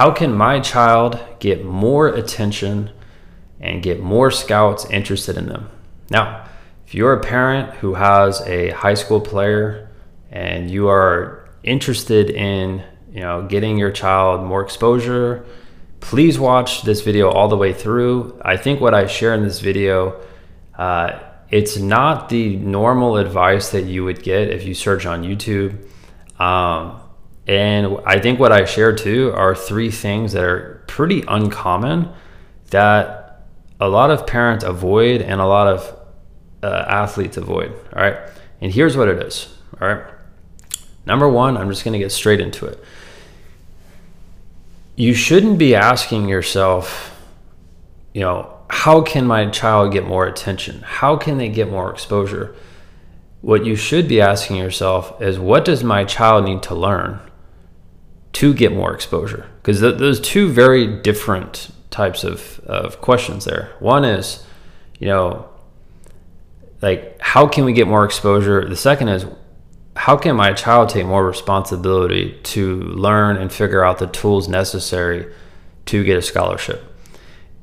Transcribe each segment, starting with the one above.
how can my child get more attention and get more scouts interested in them? Now, if you're a parent who has a high school player and you are interested in, you know, getting your child more exposure, please watch this video all the way through. I think what I share in this video, uh, it's not the normal advice that you would get if you search on YouTube. Um, and I think what I share too are three things that are pretty uncommon that a lot of parents avoid and a lot of uh, athletes avoid. All right. And here's what it is. All right. Number one, I'm just going to get straight into it. You shouldn't be asking yourself, you know, how can my child get more attention? How can they get more exposure? What you should be asking yourself is, what does my child need to learn to get more exposure? Because th- those two very different types of, of questions there. One is, you know, like, how can we get more exposure? The second is, how can my child take more responsibility to learn and figure out the tools necessary to get a scholarship?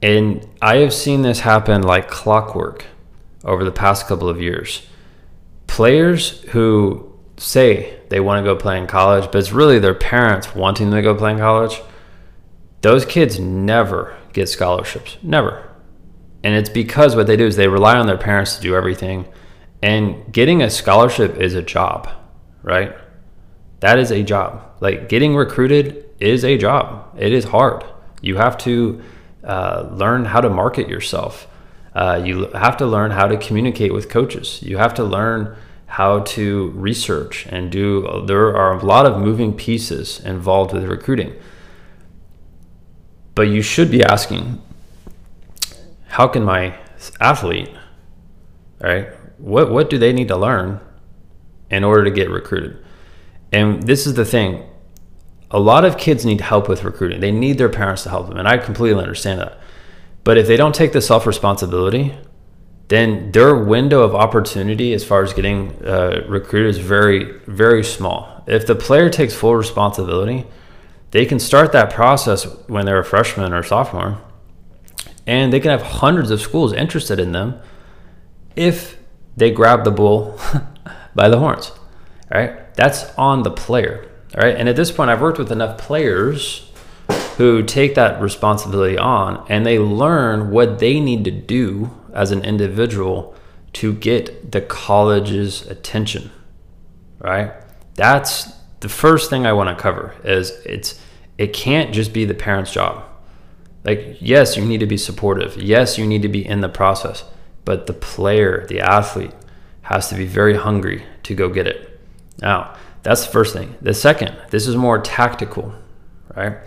And I have seen this happen like clockwork over the past couple of years. Players who say they want to go play in college, but it's really their parents wanting them to go play in college, those kids never get scholarships. Never. And it's because what they do is they rely on their parents to do everything. And getting a scholarship is a job, right? That is a job. Like getting recruited is a job. It is hard. You have to uh, learn how to market yourself. Uh, you have to learn how to communicate with coaches. You have to learn how to research and do. There are a lot of moving pieces involved with recruiting. But you should be asking, how can my athlete, right, what what do they need to learn in order to get recruited? And this is the thing. A lot of kids need help with recruiting. They need their parents to help them, and I completely understand that. But if they don't take the self responsibility, then their window of opportunity as far as getting uh, recruited is very, very small. If the player takes full responsibility, they can start that process when they're a freshman or sophomore, and they can have hundreds of schools interested in them if they grab the bull by the horns. All right, that's on the player. All right, and at this point, I've worked with enough players who take that responsibility on and they learn what they need to do as an individual to get the college's attention. Right? That's the first thing I want to cover is it's it can't just be the parent's job. Like yes, you need to be supportive. Yes, you need to be in the process, but the player, the athlete has to be very hungry to go get it. Now, that's the first thing. The second, this is more tactical, right?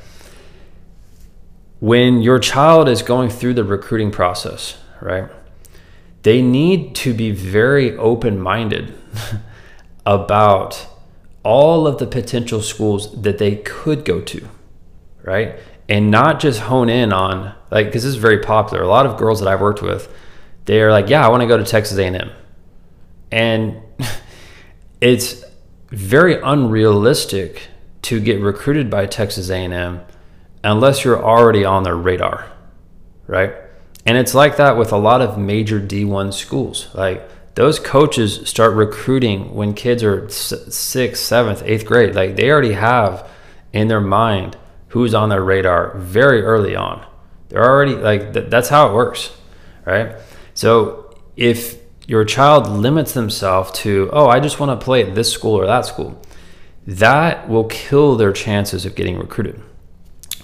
When your child is going through the recruiting process, right? They need to be very open-minded about all of the potential schools that they could go to, right? And not just hone in on like because this is very popular. A lot of girls that I've worked with, they're like, "Yeah, I want to go to Texas A&M," and it's very unrealistic to get recruited by Texas A&M unless you're already on their radar, right? And it's like that with a lot of major D1 schools. Like those coaches start recruiting when kids are sixth, seventh, eighth grade. Like they already have in their mind who's on their radar very early on. They're already like th- that's how it works, right? So if your child limits themselves to, oh, I just want to play at this school or that school, that will kill their chances of getting recruited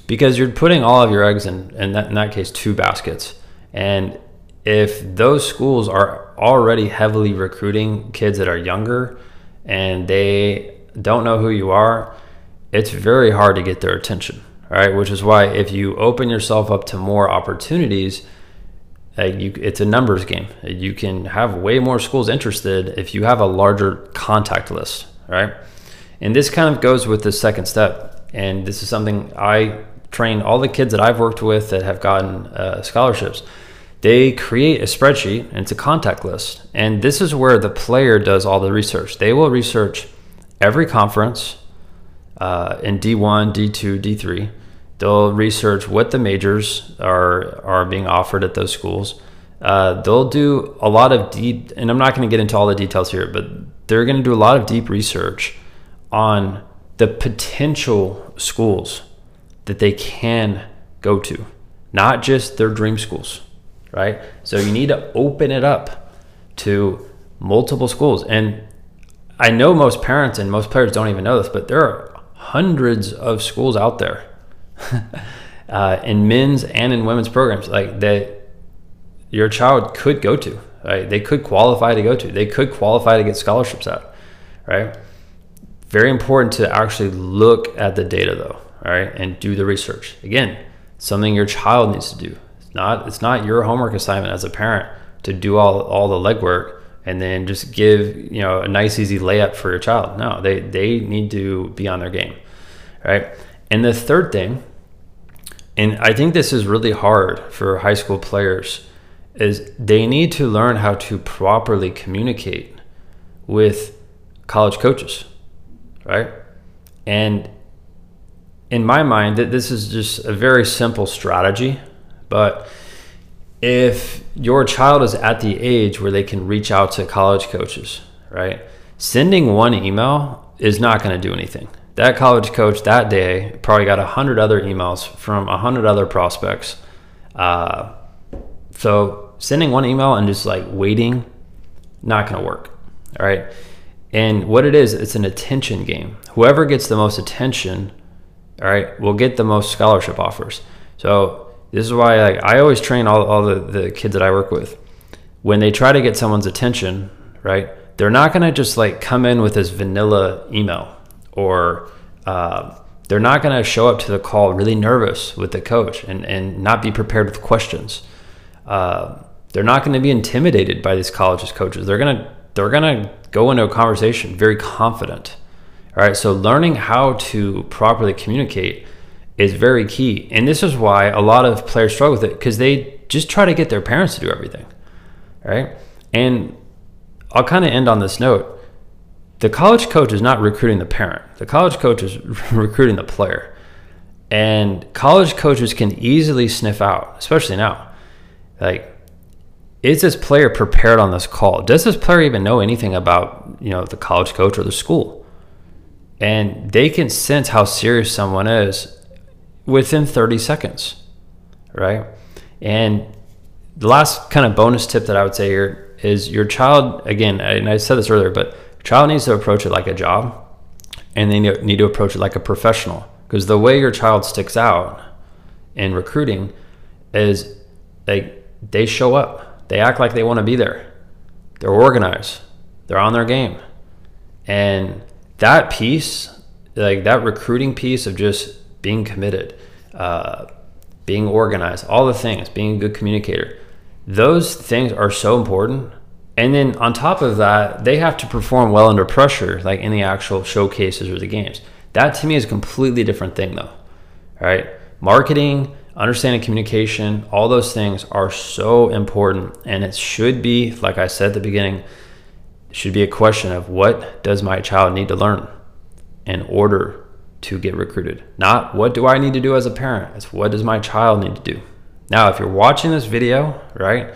because you're putting all of your eggs in, in that, in that case, two baskets. And if those schools are already heavily recruiting kids that are younger and they don't know who you are, it's very hard to get their attention. Right, which is why if you open yourself up to more opportunities, uh, you, it's a numbers game. You can have way more schools interested if you have a larger contact list, right? And this kind of goes with the second step. And this is something I train all the kids that I've worked with that have gotten uh, scholarships they create a spreadsheet and it's a contact list. And this is where the player does all the research. They will research every conference uh, in D1, D2, D3. They'll research what the majors are are being offered at those schools. Uh, they'll do a lot of deep, and I'm not going to get into all the details here, but they're going to do a lot of deep research on the potential schools that they can go to, not just their dream schools, right? So you need to open it up to multiple schools. And I know most parents and most players don't even know this, but there are hundreds of schools out there uh, in men's and in women's programs like that your child could go to right? They could qualify to go to. They could qualify to get scholarships at right? Very important to actually look at the data though right and do the research. Again something your child needs to do not it's not your homework assignment as a parent to do all, all the legwork and then just give you know a nice easy layup for your child. No they they need to be on their game right? And the third thing and i think this is really hard for high school players is they need to learn how to properly communicate with college coaches right? And in my mind that this is just a very simple strategy but if your child is at the age where they can reach out to college coaches, right? Sending one email is not going to do anything. That college coach that day probably got a hundred other emails from a hundred other prospects. Uh, so sending one email and just like waiting, not going to work. All right. And what it is, it's an attention game. Whoever gets the most attention, all right, will get the most scholarship offers. So this is why I always train all, all the, the kids that I work with. When they try to get someone's attention, right, they're not going to just like come in with this vanilla email or uh, they're not going to show up to the call really nervous with the coach and, and not be prepared with questions. Uh, they're not going to be intimidated by these colleges coaches. They're going to they're going to go into a conversation very confident. All right, so learning how to properly communicate is very key. And this is why a lot of players struggle with it because they just try to get their parents to do everything. Right. And I'll kind of end on this note. The college coach is not recruiting the parent, the college coach is recruiting the player. And college coaches can easily sniff out, especially now, like, is this player prepared on this call? Does this player even know anything about, you know, the college coach or the school? And they can sense how serious someone is within 30 seconds, right? And the last kind of bonus tip that I would say here is your child, again, and I said this earlier, but child needs to approach it like a job and they need to approach it like a professional because the way your child sticks out in recruiting is they they show up. They act like they want to be there. They're organized. They're on their game. And that piece like that recruiting piece of just being committed, uh, being organized, all the things, being a good communicator. Those things are so important. And then on top of that, they have to perform well under pressure, like in the actual showcases or the games. That to me is a completely different thing, though. Right. Marketing, understanding communication, all those things are so important. And it should be, like I said at the beginning, should be a question of what does my child need to learn in order to get recruited. Not what do I need to do as a parent, it's what does my child need to do. Now, if you're watching this video, right,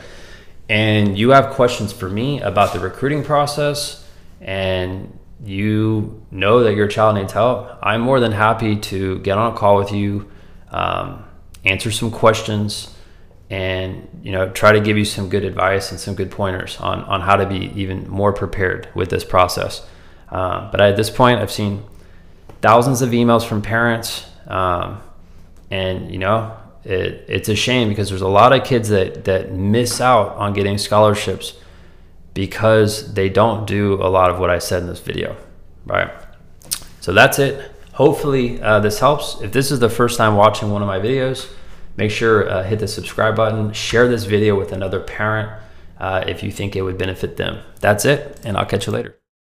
and you have questions for me about the recruiting process and you know that your child needs help, I'm more than happy to get on a call with you, um, answer some questions, and you know try to give you some good advice and some good pointers on on how to be even more prepared with this process. Uh, but at this point, I've seen thousands of emails from parents. Um, and, you know, it, it's a shame because there's a lot of kids that, that miss out on getting scholarships because they don't do a lot of what I said in this video, right? So that's it. Hopefully uh, this helps. If this is the first time watching one of my videos, make sure uh, hit the subscribe button, share this video with another parent uh, if you think it would benefit them. That's it, and I'll catch you later.